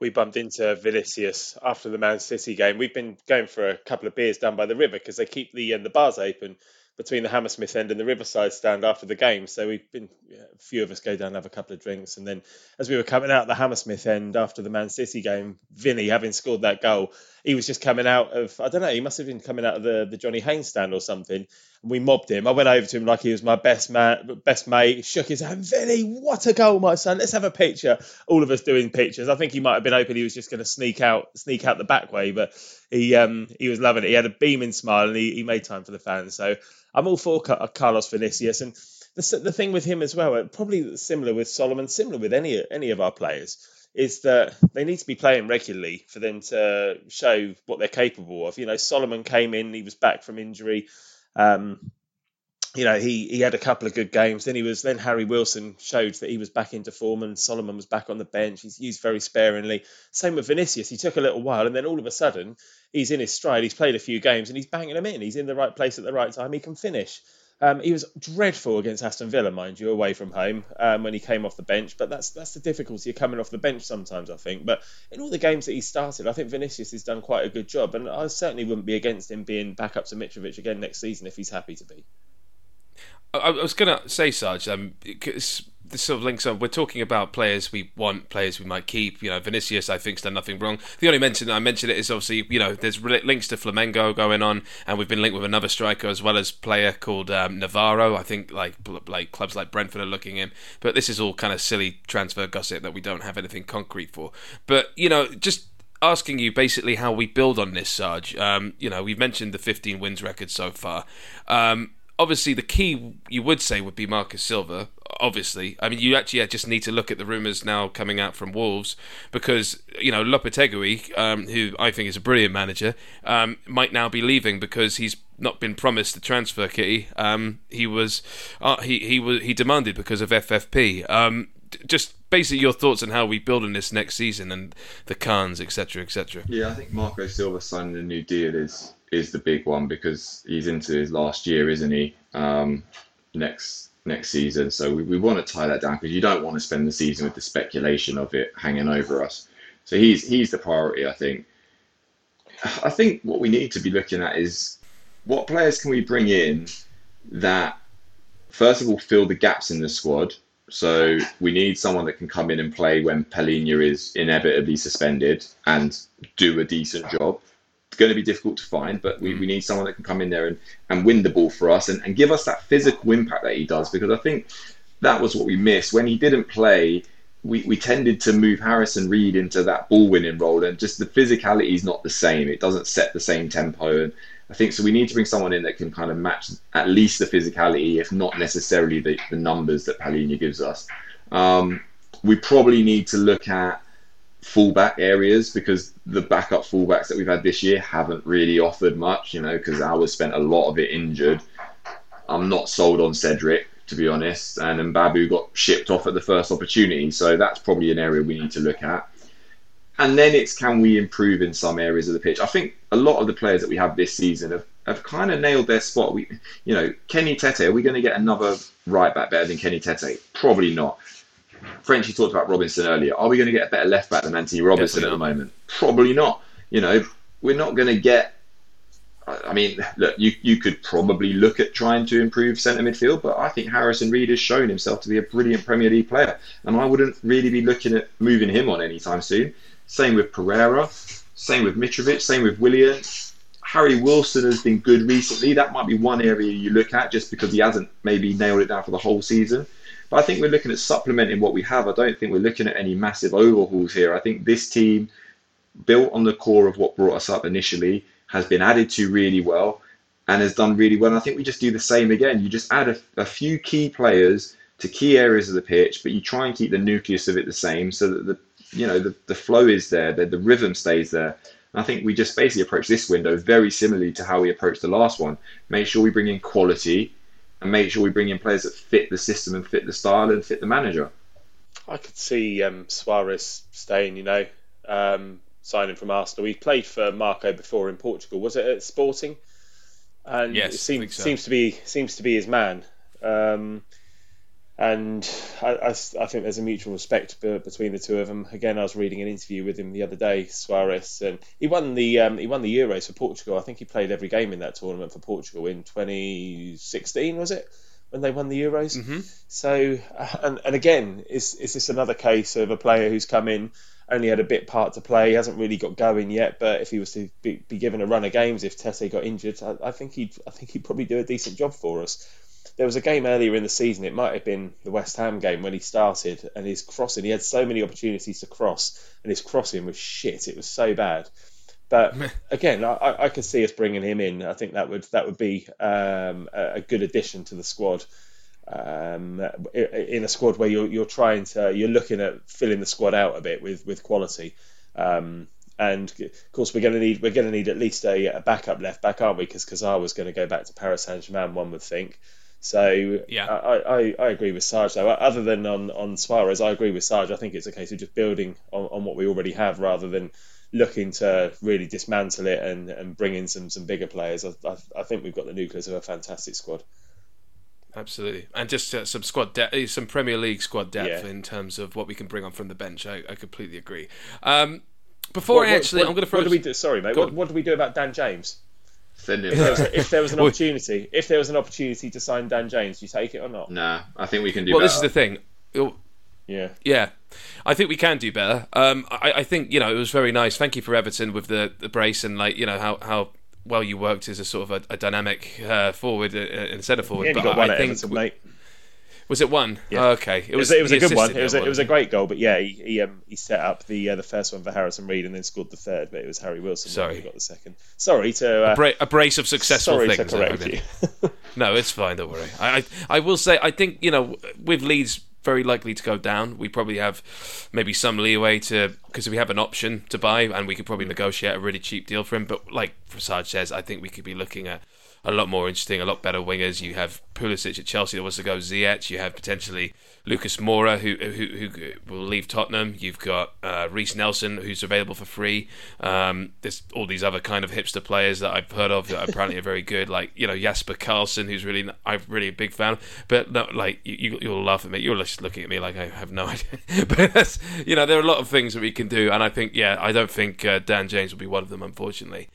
We bumped into Vinicius after the Man City game. We've been going for a couple of beers down by the river because they keep the uh, the bars open between the Hammersmith end and the Riverside stand after the game. So we've been yeah, a few of us go down and have a couple of drinks, and then as we were coming out the Hammersmith end after the Man City game, Vinny having scored that goal, he was just coming out of I don't know, he must have been coming out of the the Johnny Haynes stand or something, And we mobbed him. I went over to him like he was my best man, best mate. Shook his hand. Vinny, what a goal, my son. Let's have a picture. All of us doing pictures. I think he might have been hoping he was just going to sneak out, sneak out the back way, but he um he was loving it. He had a beaming smile and he, he made time for the fans. So I'm all for Carlos Vinicius and. The, the thing with him as well, probably similar with Solomon, similar with any any of our players, is that they need to be playing regularly for them to show what they're capable of. You know, Solomon came in, he was back from injury. Um, you know, he he had a couple of good games. Then he was then Harry Wilson showed that he was back into form, and Solomon was back on the bench. He's used very sparingly. Same with Vinicius. He took a little while, and then all of a sudden he's in his stride. He's played a few games, and he's banging them in. He's in the right place at the right time. He can finish. Um, he was dreadful against Aston Villa, mind you, away from home um, when he came off the bench. But that's that's the difficulty of coming off the bench sometimes, I think. But in all the games that he started, I think Vinicius has done quite a good job, and I certainly wouldn't be against him being back up to Mitrovic again next season if he's happy to be. I, was going to say, Sarge, um, this sort of links on. We're talking about players we want, players we might keep. You know, Vinicius, I think, has done nothing wrong. The only mention I mentioned it is obviously, you know, there's links to Flamengo going on, and we've been linked with another striker as well as player called um, Navarro. I think like like clubs like Brentford are looking in, but this is all kind of silly transfer gossip that we don't have anything concrete for. But you know, just asking you basically how we build on this, Sarge. Um, you know, we've mentioned the 15 wins record so far. Um, obviously the key you would say would be Marco Silva. Obviously, I mean you actually just need to look at the rumours now coming out from Wolves because you know Lopetegui, um, who I think is a brilliant manager, um, might now be leaving because he's not been promised the transfer key. Um, he was uh, he he was he demanded because of FFP. Um, just basically your thoughts on how we build on this next season and the cans, etc., etc. Yeah, I think Marco Silva signing a new deal is is the big one because he's into his last year, isn't he? Um, next next season, so we, we want to tie that down because you don't want to spend the season with the speculation of it hanging over us. So he's he's the priority, I think. I think what we need to be looking at is what players can we bring in that first of all fill the gaps in the squad. So we need someone that can come in and play when Palhinha is inevitably suspended and do a decent job going to be difficult to find, but we, we mm. need someone that can come in there and, and win the ball for us and, and give us that physical impact that he does because I think that was what we missed. When he didn't play, we, we tended to move Harrison Reed into that ball winning role and just the physicality is not the same. It doesn't set the same tempo. And I think so we need to bring someone in that can kind of match at least the physicality, if not necessarily the, the numbers that Palhinha gives us. Um, we probably need to look at fullback areas because the backup fullbacks that we've had this year haven't really offered much, you know, because ours spent a lot of it injured. I'm not sold on Cedric, to be honest, and Mbabu got shipped off at the first opportunity, so that's probably an area we need to look at. And then it's can we improve in some areas of the pitch? I think a lot of the players that we have this season have, have kind of nailed their spot. We, you know, Kenny Tete, are we going to get another right back better than Kenny Tete? Probably not. Frenchie talked about Robinson earlier. Are we going to get a better left back than Antonee Robinson at the moment? Probably not. You know, we're not going to get. I mean, look, you you could probably look at trying to improve centre midfield, but I think Harrison Reed has shown himself to be a brilliant Premier League player, and I wouldn't really be looking at moving him on anytime soon. Same with Pereira, same with Mitrovic, same with Willian. Harry Wilson has been good recently. That might be one area you look at just because he hasn't maybe nailed it down for the whole season. But I think we're looking at supplementing what we have. I don't think we're looking at any massive overhauls here. I think this team, built on the core of what brought us up initially, has been added to really well and has done really well. And I think we just do the same again. You just add a, a few key players to key areas of the pitch, but you try and keep the nucleus of it the same so that the you know the, the flow is there, the, the rhythm stays there. I think we just basically approach this window very similarly to how we approached the last one. Make sure we bring in quality and make sure we bring in players that fit the system and fit the style and fit the manager. I could see um, Soares staying, you know, um, signing from Arsenal. He played for Marco before in Portugal. Was it at Sporting? And yes, it seems, so. seems to be seems to be his man. Um, and I, I, I, think there's a mutual respect between the two of them. Again, I was reading an interview with him the other day, Soares, and he won the um, he won the Euros for Portugal. I think he played every game in that tournament for Portugal in 2016, was it? When they won the Euros. Mm-hmm. So, uh, and, and again, is is this another case of a player who's come in only had a bit part to play. He hasn't really got going yet, but if he was to be, be given a run of games, if Tete got injured, I, I, think he'd I think he'd probably do a decent job for us. There was a game earlier in the season. It might have been the West Ham game when he started, and his crossing. He had so many opportunities to cross, and his crossing was shit. It was so bad. But again, I, I could see us bringing him in. I think that would that would be um, a, good addition to the squad um, in a squad where you're, you're trying to you're looking at filling the squad out a bit with with quality. Um, and of course, we're going to need we're going to need at least a, a backup left back, aren't we? Because Kurzawa was going to go back to Paris Saint Germain, one would think. So yeah, I, I, I, agree with Sarge though. Other than on on Soares, I agree with Sarge. I think it's a case of just building on, on what we already have rather than looking to really dismantle it and, and bring in some some bigger players. I, I, I think we've got the nucleus of a fantastic squad. Absolutely, and just uh, some squad depth, uh, some Premier League squad depth yeah. in terms of what we can bring on from the bench. I, I completely agree. Um, before what, I actually, what, I'm going to. What do we do? Sorry, mate. What, what, do we do about Dan James? Send him. If there, was, if there was an (laughs) opportunity, if there was an opportunity to sign Dan James, do you take it or not? Nah, I think we can do. Well, better. this is the thing. It'll, yeah. Yeah. I think we can do better. Um, I, I, think you know it was very nice. Thank you for Everton with the, the brace and like you know how, how well you worked as a sort of a, a dynamic uh, forward uh, and centre forward. Yeah, but I, think Everton, mate. Was it one? Yeah. Oh, okay. It was. It was, it was a good one. It was. A, it was a great goal. But yeah, he he, um, he set up the uh, the first one for Harrison Reed and then scored the third. But it was Harry Wilson sorry. who got the second. Sorry to uh, a, bra- a, brace of successful sorry things. Sorry to correct you. (laughs) (laughs) no, it's fine. Don't worry. I, I I will say I think you know with Leeds very likely to go down. We probably have maybe some leeway to because we have an option to buy, and we could probably negotiate a really cheap deal for him. But like Prasad says, I think we could be looking at a lot more interesting, a lot better wingers. You have Pulisic at Chelsea that wants to go Ziyech. You have potentially Lucas Moura who, who, who will leave Tottenham. You've got uh, Nelson who's available for free. Um, there's all these other kind of hipster players that I've heard of that apparently are very good, like you know Jesper Karlsson, who's really I'm really a big fan. But no, like you, you'll laugh at me. You're just looking at me like I have no (laughs) idea. but you know there are a lot of things that we can do, and I think yeah, I don't think uh, Dan James will be one of them, unfortunately.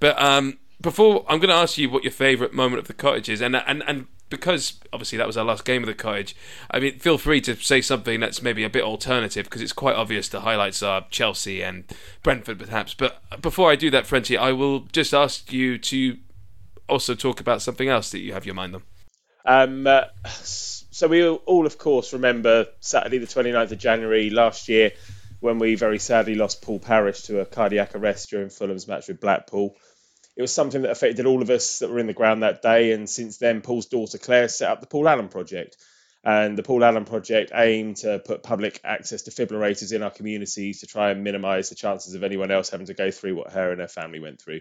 But um, before I'm going to ask you what your favourite moment of the cottage is, and and and because obviously that was our last game of the cottage. I mean, feel free to say something that's maybe a bit alternative because it's quite obvious the highlights are Chelsea and Brentford, perhaps. But before I do that, Frenchie, I will just ask you to also talk about something else that you have your mind on. Um, uh, so we all, of course, remember Saturday the 29th of January last year when we very sadly lost Paul Parish to a cardiac arrest during Fulham's match with Blackpool it was something that affected all of us that were in the ground that day. And since then, Paul's daughter Claire set up the Paul Alan Project. And the Paul Alan Project aimed to put public access to defibrillators in our communities to try and minimise the chances of anyone else having to go through what her and her family went through.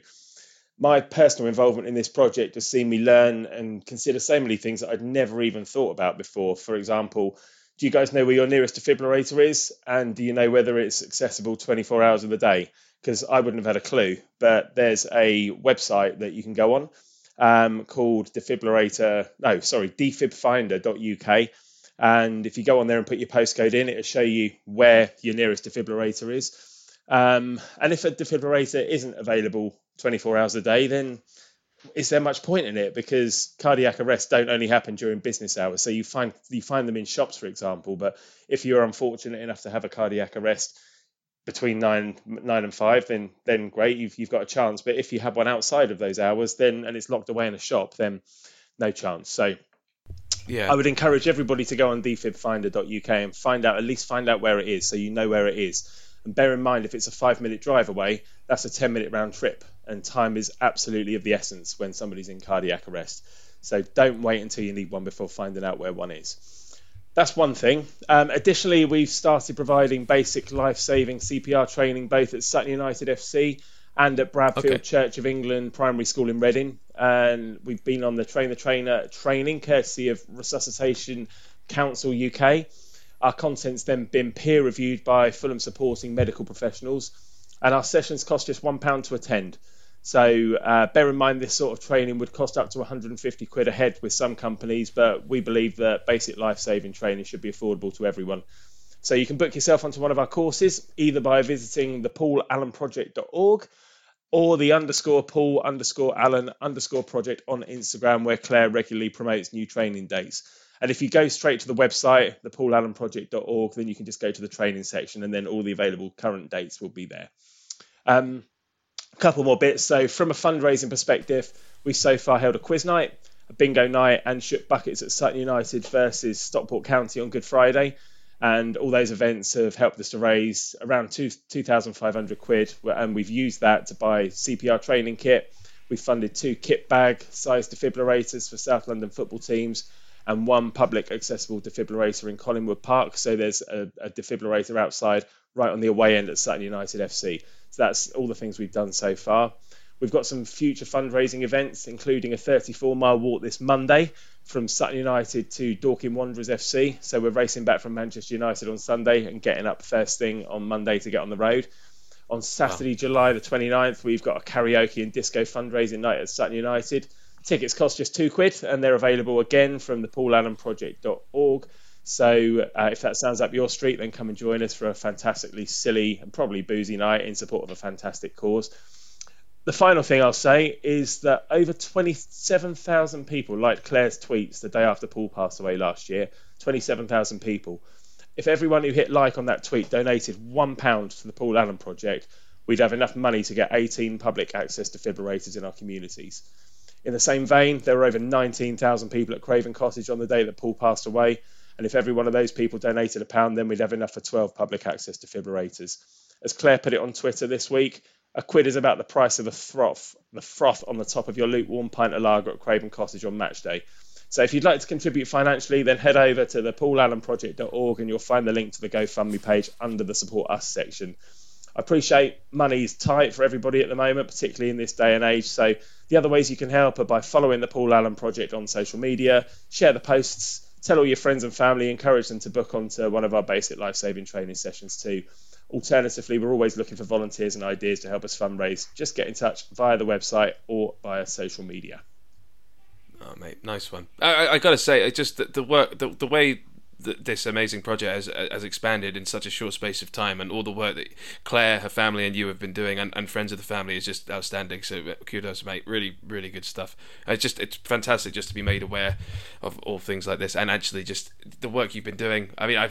My personal involvement in this project has seen me learn and consider so many things that I'd never even thought about before. For example, do you guys know where your nearest defibrillator is? And do you know whether it's accessible 24 hours of the day? Because I wouldn't have had a clue. But there's a website that you can go on um, called defibrillator, no, sorry, defibfinder.uk. And if you go on there and put your postcode in, it'll show you where your nearest defibrillator is. Um, and if a defibrillator isn't available 24 hours a day, then is there much point in it? Because cardiac arrests don't only happen during business hours. So you find you find them in shops, for example. But if you're unfortunate enough to have a cardiac arrest between nine nine and five, then then great, you've you've got a chance. But if you have one outside of those hours, then and it's locked away in a shop, then no chance. So yeah, I would encourage everybody to go on defibfinder.uk and find out at least find out where it is, so you know where it is. And bear in mind, if it's a five minute drive away, that's a ten minute round trip, and time is absolutely of the essence when somebody's in cardiac arrest. So don't wait until you need one before finding out where one is. That's one thing. Um, additionally, we've started providing basic life saving CPR training both at Sutton United FC and at Bradfield okay. Church of England Primary School in Reading. And we've been on the Train the Trainer training courtesy of Resuscitation Council UK. Our content's then been peer reviewed by Fulham supporting medical professionals, and our sessions cost just £1 to attend. So uh, bear in mind this sort of training would cost up to 150 quid a head with some companies, but we believe that basic life-saving training should be affordable to everyone. So you can book yourself onto one of our courses either by visiting the paulalanproject.org or the underscore paul underscore alan underscore project on Instagram where Claire regularly promotes new training dates. And if you go straight to the website, the paulalanproject.org, then you can just go to the training section and then all the available current dates will be there. Um, a couple more bits. So, from a fundraising perspective, we so far held a quiz night, a bingo night, and shook buckets at Sutton United versus Stockport County on Good Friday. And all those events have helped us to raise around two, 2,500 quid. And we've used that to buy CPR training kit. We funded two kit bag sized defibrillators for South London football teams and one public accessible defibrillator in Collingwood Park. So there's a, a defibrillator outside right on the away end at Sutton United FC. So that's all the things we've done so far. We've got some future fundraising events, including a 34 mile walk this Monday from Sutton United to Dorking Wanderers FC. So we're racing back from Manchester United on Sunday and getting up first thing on Monday to get on the road. On Saturday, wow. July the 29th, we've got a karaoke and disco fundraising night at Sutton United. Tickets cost just two quid, and they're available again from the paulalanproject.org. So uh, if that sounds up your street, then come and join us for a fantastically silly and probably boozy night in support of a fantastic cause. The final thing I'll say is that over 27,000 people liked Claire's tweets the day after Paul passed away last year. 27,000 people. If everyone who hit like on that tweet donated £1 to the Paul Alan Project, we'd have enough money to get 18 public access defibrillators in our communities. In the same vein, there were over 19,000 people at Craven Cottage on the day that Paul passed away, and if every one of those people donated a pound, then we'd have enough for 12 public access defibrillators. As Claire put it on Twitter this week, a quid is about the price of a froth, the froth on the top of your lukewarm pint of lager at Craven Cottage on match day. So if you'd like to contribute financially, then head over to the paulalanproject.org and you'll find the link to the GoFundMe page under the Support Us section. I appreciate money's tight for everybody at the moment, particularly in this day and age. So the other ways you can help are by following the Paul Alan Project on social media, share the posts, tell all your friends and family, encourage them to book onto one of our basic life saving training sessions too. Alternatively, we're always looking for volunteers and ideas to help us fundraise. Just get in touch via the website or via social media. Oh, mate, nice one. I, I, I got to say, I just the, the work, the, the way this amazing project has, has expanded in such a short space of time, and all the work that Claire, her family, and you have been doing, and, and friends of the family is just outstanding. So uh, kudos, mate. Really, really good stuff. It's just it's fantastic just to be made aware of all things like this, and actually just the work you've been doing. I mean, I,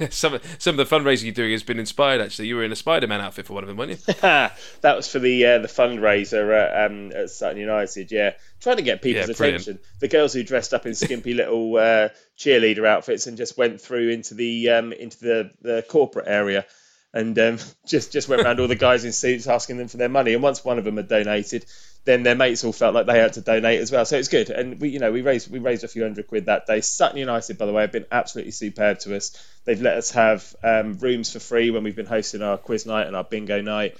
I, (laughs) some some of the fundraising you're doing has been inspired. Actually, you were in a Spider-Man outfit for one of them, weren't you? (laughs) that was for the uh, the fundraiser at, um, at Sutton United. Yeah, trying to get people's yeah, attention. The girls who dressed up in skimpy little uh, cheerleader outfits and just went through into the um, into the, the corporate area and um, (laughs) just just went around all the guys in suits asking them for their money. And once one of them had donated, then their mates all felt like they had to donate as well. So it's good. And we, you know, we raised we raised a few hundred quid that day. Sutton United, by the way, have been absolutely superb to us. They've let us have um, rooms for free when we've been hosting our quiz night and our bingo night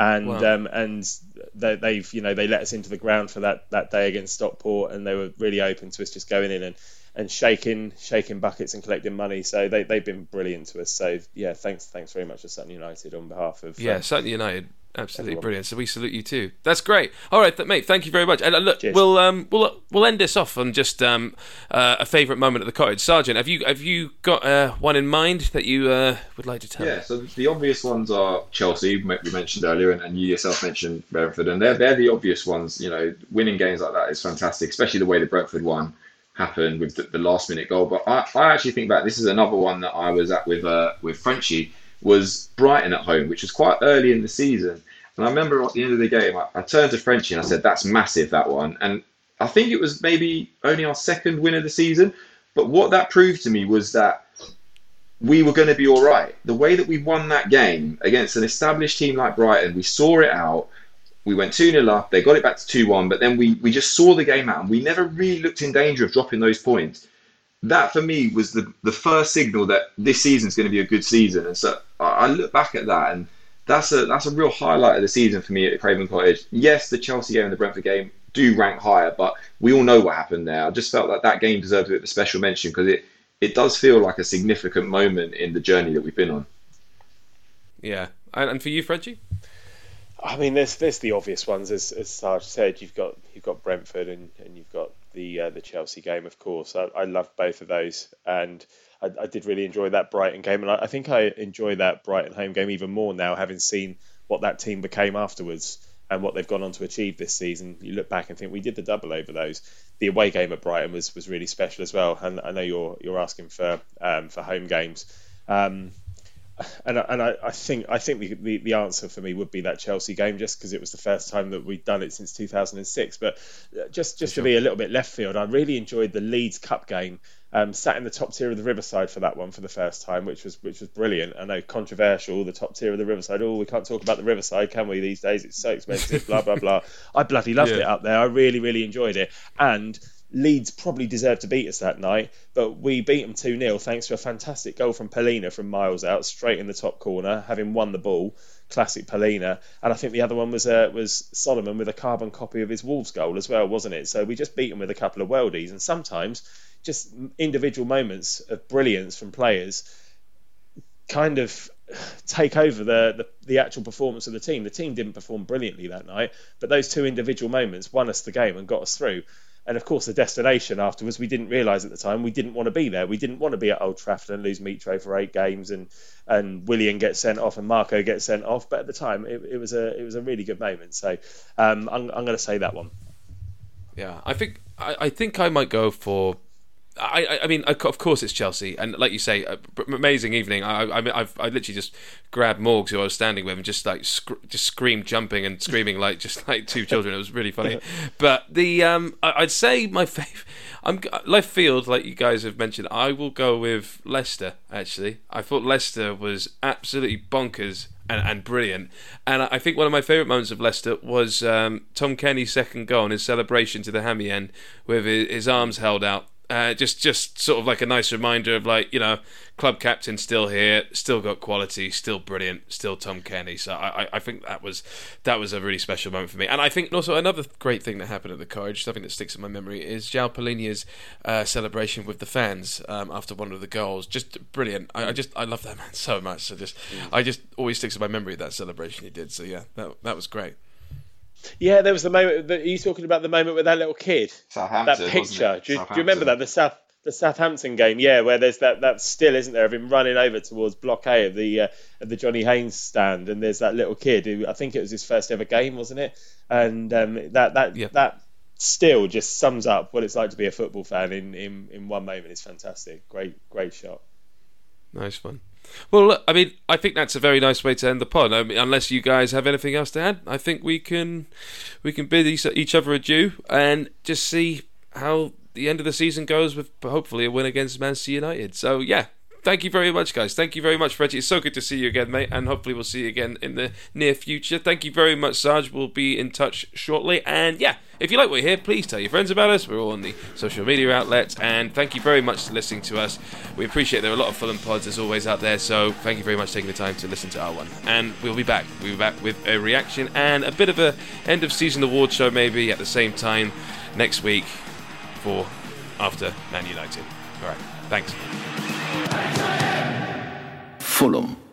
and wow. um, and they, have you know they let us into the ground for that that day against Stockport, and they were really open to us just going in and and shaking shaking buckets and collecting money. So they they've been brilliant to us. So yeah, thanks thanks very much to Sutton United on behalf of yeah um, Sutton United. Absolutely everyone. brilliant. So we salute you too. That's great. All right, th- mate. Thank you very much. And uh, look, Cheers. we'll um, we'll we'll end this off on just um, uh, a favourite moment at the cottage. Sergeant, have you have you got uh, one in mind that you uh, would like to tell? Yeah. So the obvious ones are Chelsea, we mentioned earlier, and, and you yourself mentioned Brentford, and they're they're the obvious ones. You know, winning games like that is fantastic, especially the way the Brentford one happened with the, the last minute goal. But I, I actually think that This is another one that I was at with uh, with Frenchie was Brighton at home, which was quite early in the season. And I remember at the end of the game, I, I turned to Frenchie and I said, "That's massive, that one." And I think it was maybe only our second win of the season. But what that proved to me was that we were going to be all right. The way that we won that game against an established team like Brighton, we saw it out. We went 2 0 up, they got it back to 2 1, but then we, we just saw the game out and we never really looked in danger of dropping those points. That for me was the, the first signal that this season is going to be a good season. And so I, I look back at that and that's a that's a real highlight of the season for me at Craven Cottage. Yes, the Chelsea game and the Brentford game do rank higher, but we all know what happened there. I just felt like that game deserved a bit of a special mention because it, it does feel like a significant moment in the journey that we've been on. Yeah, and for you, Frenchie? I mean, there's there's the obvious ones, as as Sarge said. You've got you've got Brentford and, and you've got the uh, the Chelsea game, of course. I, I love both of those, and I, I, did really enjoy that Brighton game, and I, I, think I enjoy that Brighton home game even more now, having seen what that team became afterwards. and what they've gone on to achieve this season, you look back and think we did the double over those. The away game at Brighton was was really special as well, and I know you're you're asking for um, for home games. Um, and and I, I, think I think the, the, the, answer for me would be that Chelsea game, just because it was the first time that we'd done it since 2006. But uh, just just sure. to be a little bit left field, I really enjoyed the Leeds Cup game. Um, sat in the top tier of the Riverside for that one for the first time, which was which was brilliant. I know controversial, the top tier of the Riverside. Oh, we can't talk about the Riverside, can we? These days, it's so expensive. blah blah blah. (laughs) I bloody loved yeah. it up there. I really really enjoyed it, and Leeds probably deserved to beat us that night, but we beat them 2 0 thanks to a fantastic goal from Palhinha from miles out, straight in the top corner, having won the ball. Classic Palhinha. And I think the other one was uh, was Solomon with a carbon copy of his Wolves goal as well, wasn't it? So we just beat them with a couple of worldies. And sometimes just individual moments of brilliance from players kind of take over the, the, the actual performance of the team. The team didn't perform brilliantly that night, but those two individual moments won us the game and got us through. And of course the destination afterwards we didn't realise at the time we didn't want to be there. We didn't want to be at Old Trafford and lose Mitro for eight games and and Willian gets sent off and Marco gets sent off. But at the time it, it was a it was a really good moment. So um, I'm, I'm going to say that one. Yeah I think I, I think I might go for I, I mean, of course it's Chelsea, and like you say, amazing evening. I, I, I've, I literally just grabbed Morgs, who I was standing with, and just like sc- just screamed, jumping and screaming like just (laughs) like two children. It was really funny. But the um, I, would say my (laughs) favorite. I'm left field, like you guys have mentioned. I will go with Leicester. Actually, I thought Leicester was absolutely bonkers and, and, brilliant. And I think one of my favourite moments of Leicester was um, Tom Cairney's second goal and his celebration to the hammy end with his, his arms held out uh, just, just sort of like a nice reminder of like you know, club captain still here, still got quality, still brilliant, still Tom Cairney So I, I think that was that was a really special moment for me. And I think also another great thing that happened at the College, something that sticks in my memory, is João Palhinha's uh, celebration with the fans um, after one of the goals. Just brilliant. I, I, just I love that man (laughs) so much. So just mm. I just always sticks in my memory that celebration he did. So yeah, that that was great. Yeah, there was the moment. That, are you talking about the moment with that little kid? That picture. Do you, do you, remember that the South the Southampton game? Yeah, where there's that that still isn't there of him running over towards Block A of the uh, of the Johnny Haynes stand, and there's that little kid who I think it was his first ever game, wasn't it? And um, that that yep. that still just sums up what it's like to be a football fan in in, in one moment. It's fantastic. Great great shot. Nice one. Well, I mean, I think that's a very nice way to end the pod. I mean, unless you guys have anything else to add, I think we can we can bid each other adieu and just see how the end of the season goes with hopefully a win against Manchester United. So yeah, thank you very much, guys. Thank you very much, Reggie. It's so good to see you again, mate, and hopefully we'll see you again in the near future. Thank you very much, Sarge. We'll be in touch shortly. And yeah, if you like what you hear, please tell your friends about us. We're all on the social media outlets. And thank you very much for listening to us. We appreciate there are a lot of Fulham pods as always out there. So thank you very much for taking the time to listen to our one. And we'll be back. We'll be back with a reaction and a bit of a end of season award show maybe at the same time next week for after Man United. All right. Thanks. Fulham.